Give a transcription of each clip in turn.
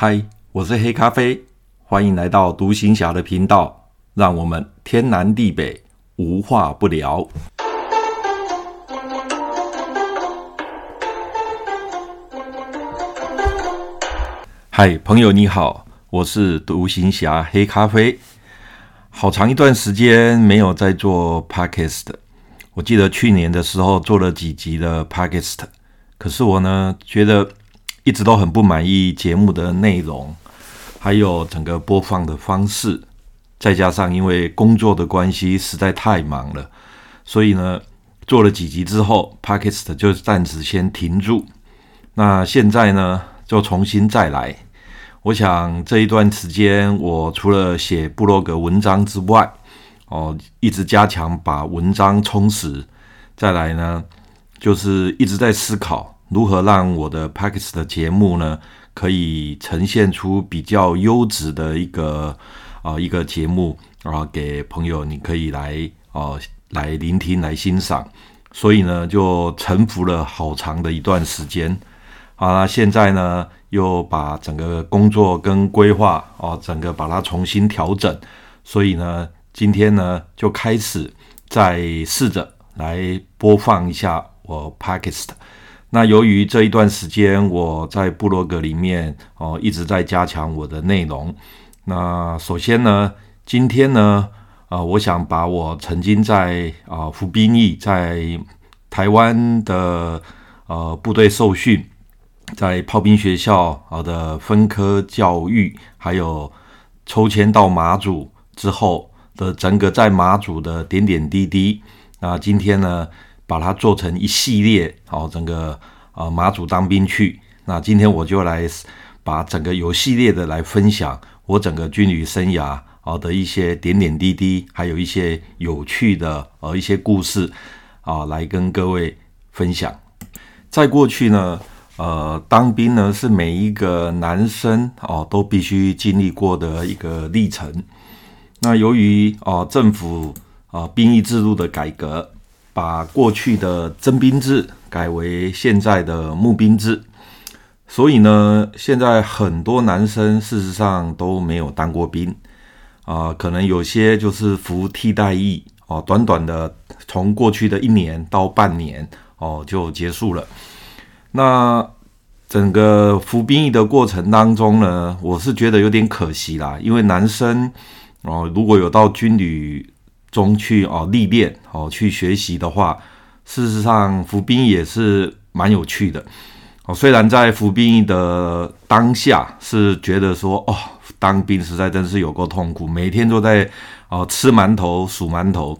嗨，我是黑咖啡，欢迎来到独行侠的频道，让我们天南地北无话不聊。嗨，朋友你好，我是独行侠黑咖啡。好长一段时间没有在做 Podcast，我记得去年的时候做了几集的 Podcast，可是我呢觉得。一直都很不满意节目的内容，还有整个播放的方式，再加上因为工作的关系实在太忙了，所以呢，做了几集之后，Podcast 就暂时先停住。那现在呢，就重新再来。我想这一段时间，我除了写部落格文章之外，哦，一直加强把文章充实。再来呢，就是一直在思考。如何让我的 Podcast 的节目呢，可以呈现出比较优质的一个啊、一个节目啊，给朋友你可以来啊、呃、来聆听来欣赏。所以呢，就沉浮了好长的一段时间啊。那现在呢，又把整个工作跟规划哦、整个把它重新调整。所以呢，今天呢，就开始再试着来播放一下我 Podcast。那由于这一段时间我在部落格里面哦一直在加强我的内容。那首先呢，今天呢，呃，我想把我曾经在啊、服兵役在台湾的呃部队受训，在炮兵学校啊的分科教育，还有抽签到马祖之后的整个在马祖的点点滴滴。那今天呢，把它做成一系列，好，整个啊马祖当兵去。那今天我就来把整个有系列的来分享我整个军旅生涯啊的一些点点滴滴，还有一些有趣的呃一些故事啊，来跟各位分享。在过去呢，呃，当兵呢是每一个男生哦都必须经历过的一个历程。那由于啊政府啊兵役制度的改革。把过去的征兵制改为现在的募兵制，所以呢，现在很多男生事实上都没有当过兵啊，可能有些就是服替代役哦，短短的从过去的一年到半年哦就结束了。那整个服兵役的过程当中呢，我是觉得有点可惜啦，因为男生哦如果有到军旅。中去哦历练哦去学习的话，事实上服兵役也是蛮有趣的哦。虽然在服兵役的当下是觉得说哦，当兵实在真是有够痛苦，每天都在哦吃馒头数馒头。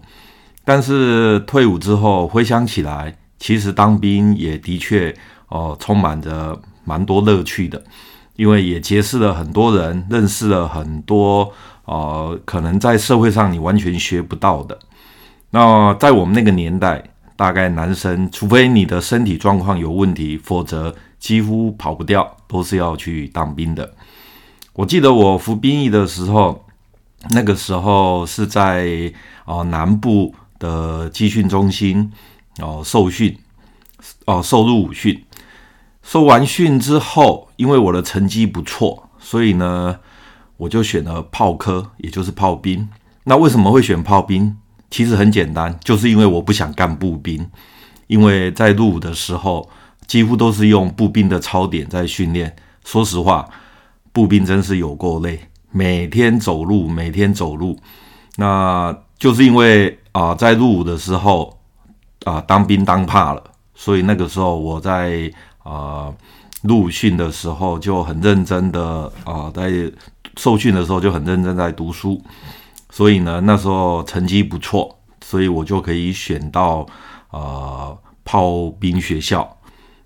但是退伍之后回想起来，其实当兵也的确哦充满着蛮多乐趣的，因为也结识了很多人，认识了很多。呃，可能在社会上你完全学不到的。那在我们那个年代，大概男生除非你的身体状况有问题，否则几乎跑不掉，都是要去当兵的。我记得我服兵役的时候，那个时候是在啊、呃、南部的集训中心哦、呃、受训哦、呃、受入伍训。受完训之后，因为我的成绩不错，所以呢。我就选了炮科，也就是炮兵。那为什么会选炮兵？其实很简单，就是因为我不想干步兵。因为在入伍的时候，几乎都是用步兵的操点在训练。说实话，步兵真是有够累，每天走路，每天走路。那就是因为啊、在入伍的时候啊、当兵当怕了，所以那个时候我在啊、入伍训的时候就很认真的啊、在。受训的时候就很认真在读书，所以呢，那时候成绩不错，所以我就可以选到呃炮兵学校。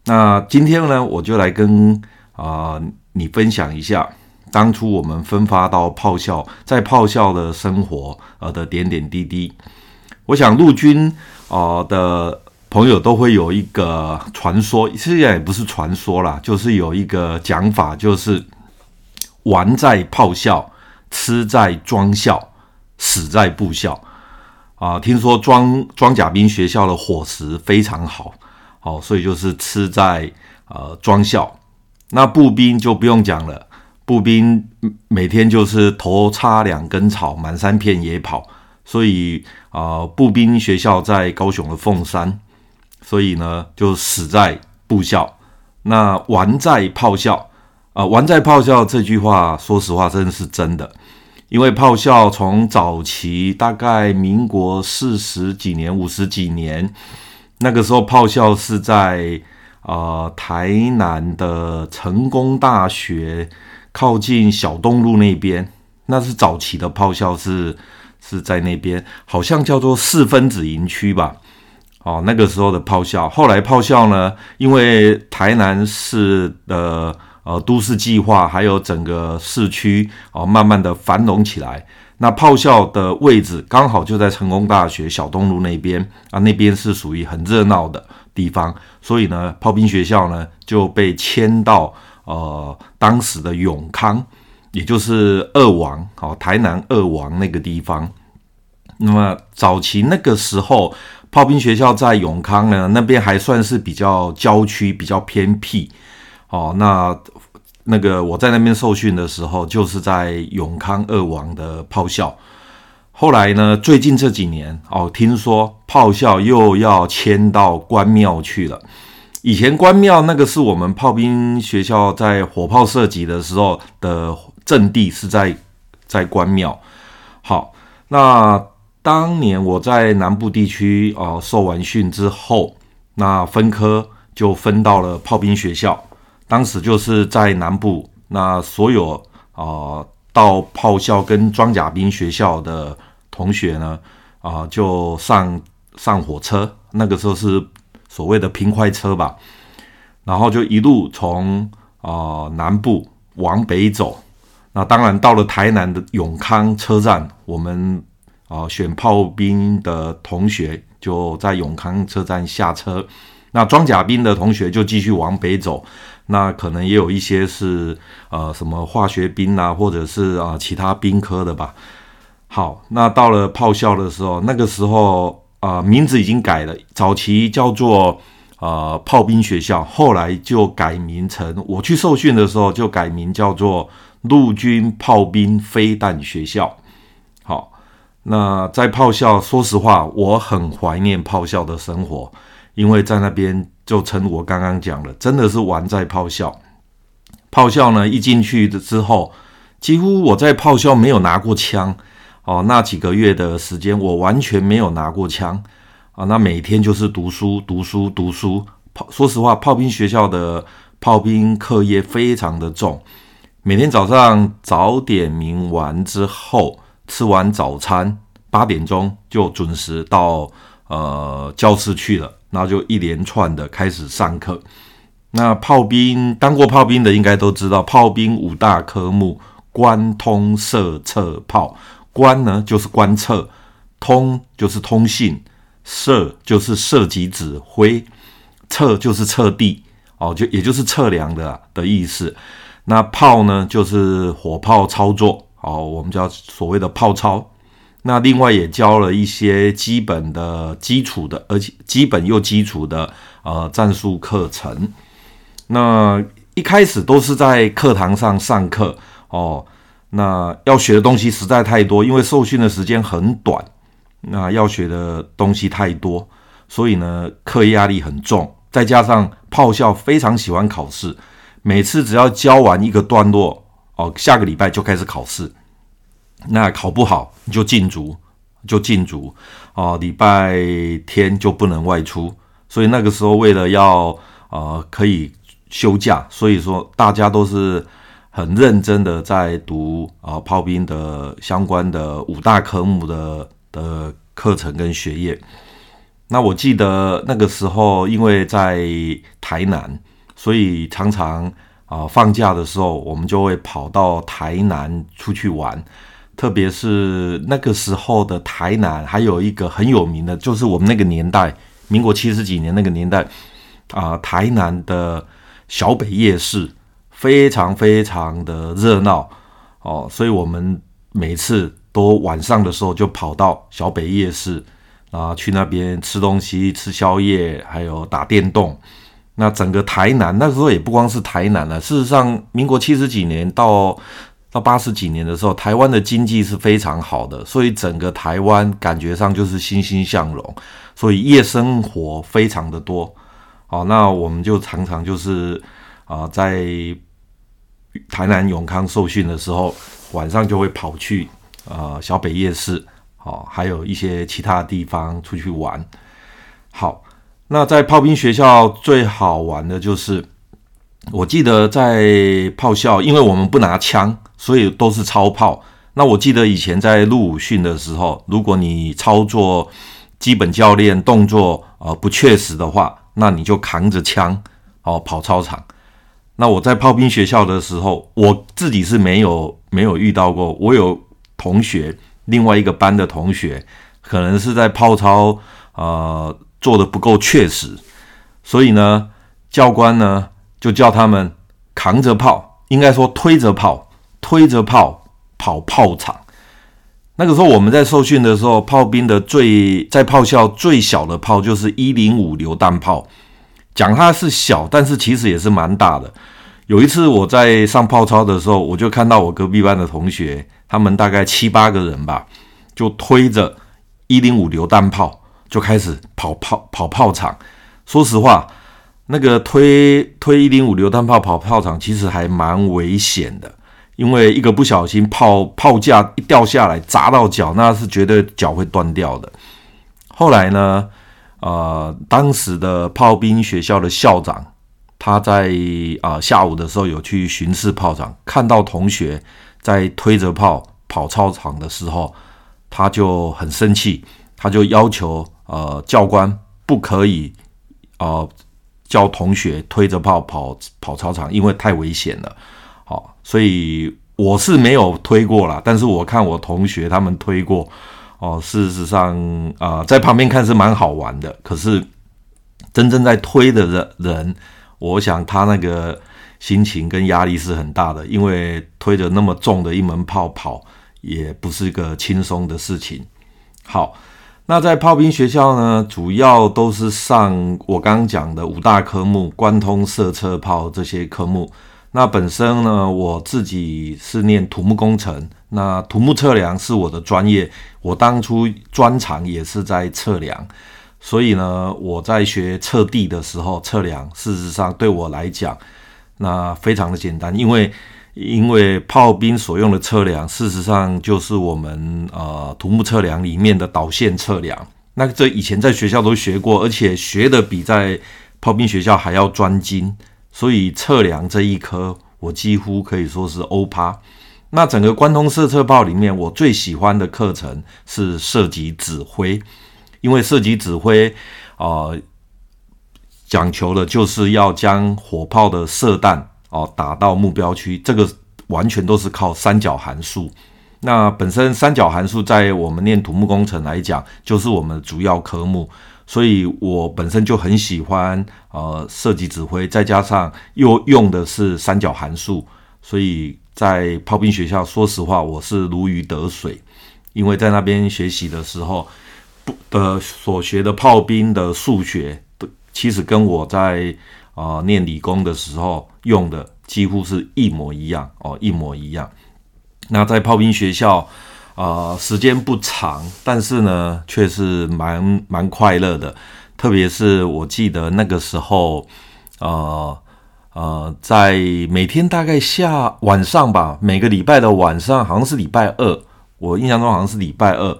那今天呢，我就来跟啊、你分享一下当初我们分发到炮校，在炮校的生活呃的点点滴滴。我想陆军啊、的朋友都会有一个传说，实际上也不是传说啦，就是有一个讲法，就是。玩在炮校，吃在装校，死在步校。啊，听说装装甲兵学校的伙食非常好，好，所以就是吃在呃装校。那步兵就不用讲了，步兵每天就是头插两根草，满山遍野跑。所以啊、呃，步兵学校在高雄的凤山，所以呢就死在步校，那玩在炮校啊，玩在炮校这句话，说实话真的是真的，因为炮校从早期大概民国四十几年、五十几年，那个时候炮校是在、呃、台南的成功大学靠近小东路那边，那是早期的炮校是。是在那边，好像叫做四分子营区吧。哦，那个时候的炮校，后来炮校呢，因为台南市的呃都市计划，还有整个市区哦，慢慢的繁荣起来。那炮校的位置刚好就在成功大学小东路那边啊，那边是属于很热闹的地方，所以呢，炮兵学校呢就被迁到呃当时的永康。也就是二王，好，台南二王那个地方。那么早期那个时候，炮兵学校在永康呢，那边还算是比较郊区、比较偏僻。哦，那那个我在那边受训的时候，就是在永康二王的炮校。后来呢，最近这几年，哦，听说炮校又要迁到关庙去了。以前关庙那个是我们炮兵学校在火炮射击的时候的。阵地是在在关庙。好，那当年我在南部地区啊、呃、受完训之后，那分科就分到了炮兵学校。当时就是在南部，那所有啊、呃、到炮校跟装甲兵学校的同学呢啊、呃、就上上火车，那个时候是所谓的平快车吧，然后就一路从啊、呃、南部往北走。那当然，到了台南的永康车站，我们啊选炮兵的同学就在永康车站下车。那装甲兵的同学就继续往北走。那可能也有一些是呃什么化学兵啊，或者是啊其他兵科的吧。好，那到了炮校的时候，那个时候啊名字已经改了，早期叫做啊炮兵学校，后来就改名成，我去受训的时候就改名叫做。陆军炮兵飞弹学校，那在炮校，说实话，我很怀念炮校的生活，因为在那边就成我刚刚讲的，真的是玩在炮校。炮校呢，一进去的之后，几乎我在炮校没有拿过枪哦，那几个月的时间，我完全没有拿过枪啊，那每天就是读书、读书、读书。炮，说实话，炮兵学校的炮兵课业非常的重。每天早上早点名完之后，吃完早餐，八点钟就准时到呃教室去了，然后就一连串的开始上课。那炮兵当过炮兵的应该都知道，炮兵五大科目：观、通、射、测、炮。观呢就是观测，通就是通信，射就是射击指挥，测就是测地哦，就也就是测量的的意思。那炮呢，就是火炮操作，哦，我们叫所谓的泡操。那另外也教了一些基本的基础的，而且基本又基础的呃战术课程。那一开始都是在课堂上上课哦，那要学的东西实在太多，因为受训的时间很短，那要学的东西太多，所以呢，课业压力很重，再加上炮校非常喜欢考试。每次只要教完一个段落，哦，下个礼拜就开始考试。那考不好你就禁足，就禁足。哦，礼拜天就不能外出。所以那个时候为了要呃可以休假，所以说大家都是很认真的在读啊、炮兵的相关的五大科目的的课程跟学业。那我记得那个时候因为在台南。所以常常啊、放假的时候，我们就会跑到台南出去玩。特别是那个时候的台南，还有一个很有名的，就是我们那个年代，民国七十几年那个年代啊、台南的小北夜市非常非常的热闹哦。所以我们每次都晚上的时候就跑到小北夜市啊，去那边吃东西、吃宵夜，还有打电动。那整个台南那时候也不光是台南了，事实上，民国七十几年到到八十几年的时候，台湾的经济是非常好的，所以整个台湾感觉上就是欣欣向荣，所以夜生活非常的多。好，那我们就常常就是啊、在台南永康受训的时候，晚上就会跑去啊、小北夜市，好，还有一些其他地方出去玩。好。那在炮兵学校最好玩的就是，我记得在炮校，因为我们不拿枪，所以都是操炮。那我记得以前在入伍训的时候，如果你操作基本教练动作呃不确实的话，那你就扛着枪哦跑操场。那我在炮兵学校的时候，我自己是没有没有遇到过。我有同学，另外一个班的同学，可能是在炮操呃。做的不够确实，所以呢，教官呢就叫他们扛着炮，应该说推着炮，推着炮跑炮场。那个时候我们在受训的时候，炮兵的最在炮校最小的炮就是一零五榴弹炮，讲它是小，但是其实也是蛮大的。有一次我在上炮操的时候，我就看到我隔壁班的同学，他们大概七八个人吧，就推着一零五榴弹炮。就开始跑炮跑炮场，说实话，那个推推一零五榴弹炮跑炮场其实还蛮危险的，因为一个不小心炮炮架一掉下来砸到脚，那是绝对脚会断掉的。后来呢，呃，当时的炮兵学校的校长，他在啊、呃、下午的时候有去巡视炮场，看到同学在推着炮跑操场的时候，他就很生气，他就要求。呃，教官不可以呃叫同学推着炮跑跑操场，因为太危险了。好，所以我是没有推过啦，但是我看我同学他们推过。哦，事实上啊，在旁边看是蛮好玩的。可是真正在推的人人，我想他那个心情跟压力是很大的，因为推着那么重的一门炮跑，也不是一个轻松的事情。好。那在炮兵学校呢，主要都是上我刚刚讲的五大科目，关通射车炮这些科目。那本身呢，我自己是念土木工程，那土木测量是我的专业，我当初专长也是在测量，所以呢，我在学测地的时候，测量事实上对我来讲，那非常的简单，因为。因为炮兵所用的测量，事实上就是我们呃土木测量里面的导线测量。那这以前在学校都学过，而且学的比在炮兵学校还要专精。所以测量这一科，我几乎可以说是欧趴。那整个关通射测炮里面，我最喜欢的课程是射击指挥，因为射击指挥啊、呃、讲求的就是要将火炮的射弹。哦，打到目标区，这个完全都是靠三角函数。那本身三角函数在我们念土木工程来讲，就是我们的主要科目，所以我本身就很喜欢呃设计指挥，再加上又用的是三角函数，所以在炮兵学校，说实话我是如鱼得水，因为在那边学习的时候，不的所学的炮兵的数学，其实跟我在。啊、念理工的时候用的几乎是一模一样哦，一模一样。那在炮兵学校啊、呃，时间不长，但是呢，却是蛮蛮快乐的。特别是我记得那个时候，呃呃，在每天大概下晚上吧，每个礼拜的晚上，好像是礼拜二，我印象中好像是礼拜二，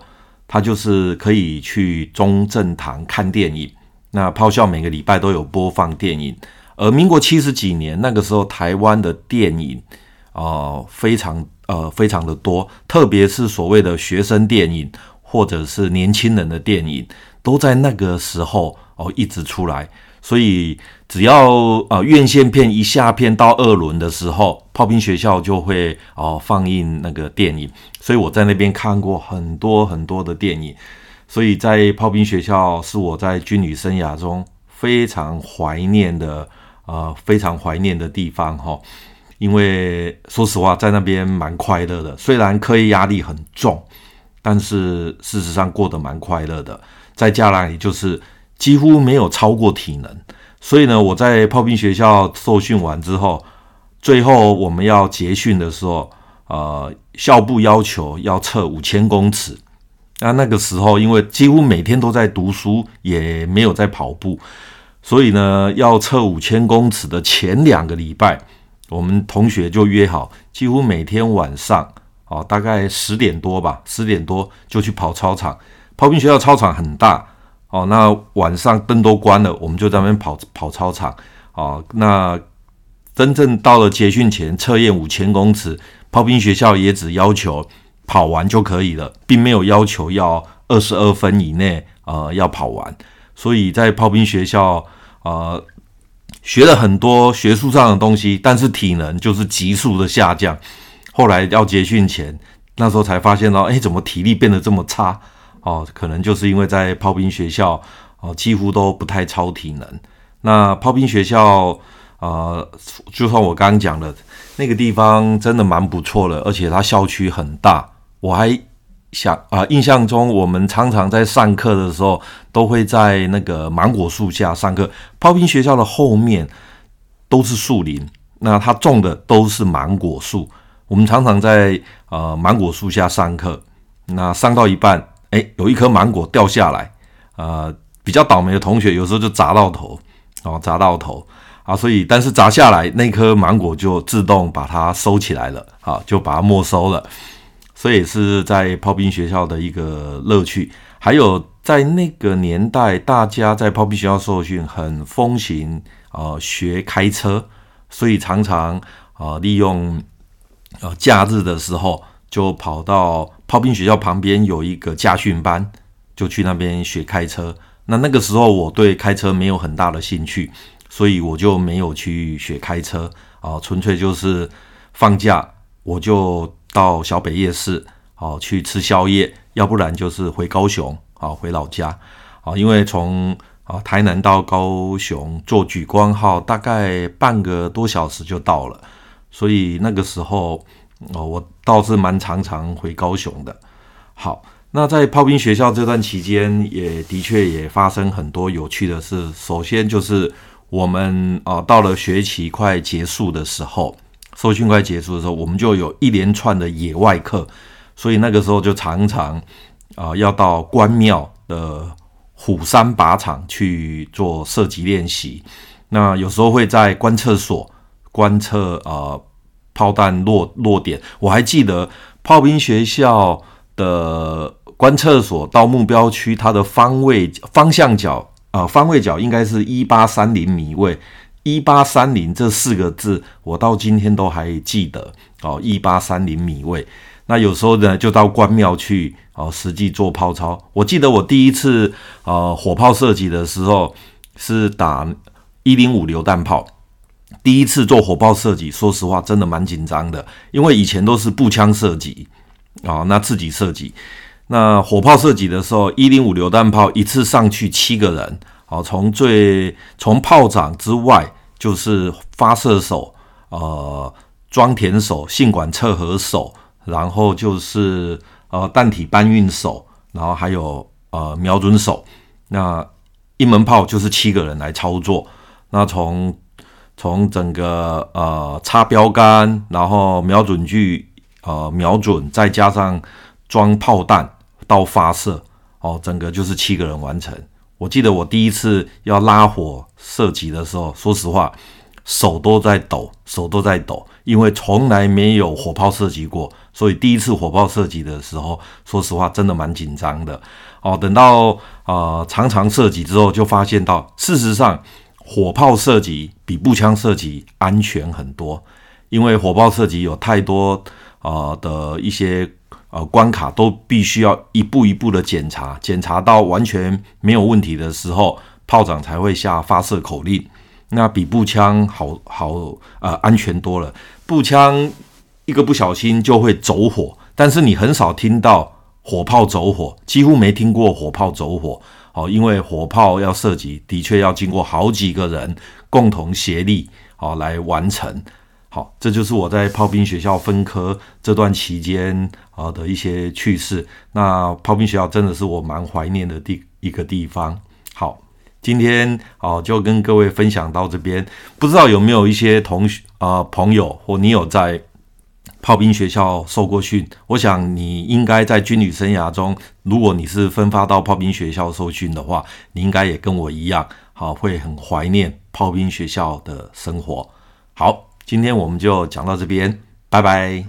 他就是可以去中正堂看电影。那炮校每个礼拜都有播放电影，而民国七十几年那个时候，台湾的电影啊、非常呃非常的多，特别是所谓的学生电影或者是年轻人的电影，都在那个时候哦、一直出来。所以只要呃院线片一下片到二轮的时候，炮兵学校就会哦、放映那个电影，所以我在那边看过很多很多的电影。所以在炮兵学校是我在军旅生涯中非常怀念的，呃，非常怀念的地方哈。因为说实话，在那边蛮快乐的，虽然课业压力很重，但是事实上过得蛮快乐的。在家里就是几乎没有超过体能，所以呢，我在炮兵学校受训完之后，最后我们要结训的时候，呃，校部要求要测五千公尺。那那个时候，因为几乎每天都在读书，也没有在跑步，所以呢，要测五千公尺的前两个礼拜，我们同学就约好，几乎每天晚上，哦，大概十点多吧，十点多就去跑操场。炮兵学校操场很大，哦，那晚上灯都关了，我们就在那边跑跑操场。哦，那真正到了捷训前测验五千公尺，炮兵学校也只要求。跑完就可以了，并没有要求要二十二分以内，呃，要跑完。所以在炮兵学校，呃，学了很多学术上的东西，但是体能就是急速的下降。后来要结训前，那时候才发现到，哎，怎么体力变得这么差？哦，可能就是因为在炮兵学校，哦，几乎都不太操体能。那炮兵学校，呃，就算我刚刚讲的，那个地方真的蛮不错的，而且它校区很大。我还想啊，印象中我们常常在上课的时候，都会在那个芒果树下上课。炮兵学校的后面都是树林，那它种的都是芒果树。我们常常在呃芒果树下上课，那上到一半，哎，有一颗芒果掉下来，呃，比较倒霉的同学有时候就砸到头，哦，砸到头啊，所以但是砸下来那颗芒果就自动把它收起来了，啊，就把它没收了。这也是在炮兵学校的一个乐趣，还有在那个年代，大家在炮兵学校受训很风行，呃，学开车，所以常常啊、利用呃假日的时候，就跑到炮兵学校旁边有一个驾训班，就去那边学开车。那那个时候我对开车没有很大的兴趣，所以我就没有去学开车啊、纯粹就是放假我就。到小北夜市，哦去吃宵夜，要不然就是回高雄，好回老家，好，因为从啊台南到高雄坐莒光号大概半个多小时就到了，所以那个时候哦，我倒是蛮常常回高雄的。好，那在炮兵学校这段期间，也的确也发生很多有趣的事。首先就是我们啊到了学期快结束的时候。受训快结束的时候，我们就有一连串的野外课，所以那个时候就常常啊、要到关庙的虎山靶场去做射击练习。那有时候会在观测所观测呃炮弹落落点。我还记得炮兵学校的观测所到目标区，它的方位方向角啊、呃、方位角应该是一八三零米位。一八三零这四个字，我到今天都还记得哦。一八三零米位，那有时候呢，就到关庙去哦，实际做炮操。我记得我第一次呃火炮射击的时候是打一零五榴弹炮，第一次做火炮射击，说实话真的蛮紧张的，因为以前都是步枪射击啊、那自己射击，那火炮射击的时候，一零五榴弹炮一次上去七个人。好，从最从炮长之外，就是发射手、呃装填手、信管测核手，然后就是呃弹体搬运手，然后还有呃瞄准手。那一门炮就是七个人来操作。那从从整个呃插标杆，然后瞄准具呃瞄准，再加上装炮弹到发射，哦，整个就是七个人完成。我记得我第一次要拉火射击的时候，说实话，手都在抖，手都在抖，因为从来没有火炮射击过，所以第一次火炮射击的时候，说实话真的蛮紧张的。哦，等到、呃、常常射击之后，就发现到事实上火炮射击比步枪射击安全很多，因为火炮射击有太多啊、呃、的一些。呃，关卡都必须要一步一步的检查，检查到完全没有问题的时候，炮长才会下发射口令。那比步枪好好呃安全多了。步枪一个不小心就会走火，但是你很少听到火炮走火，几乎没听过火炮走火。哦，因为火炮要射击，的确要经过好几个人共同协力，好来完成。好，这就是我在炮兵学校分科这段期间啊的一些趣事。那炮兵学校真的是我蛮怀念的地一个地方。好，今天啊，就跟各位分享到这边。不知道有没有一些同学啊、朋友，或你有在炮兵学校受过训？我想你应该在军旅生涯中，如果你是分发到炮兵学校受训的话，你应该也跟我一样，好，会很怀念炮兵学校的生活。好，今天我们就讲到这边，拜拜。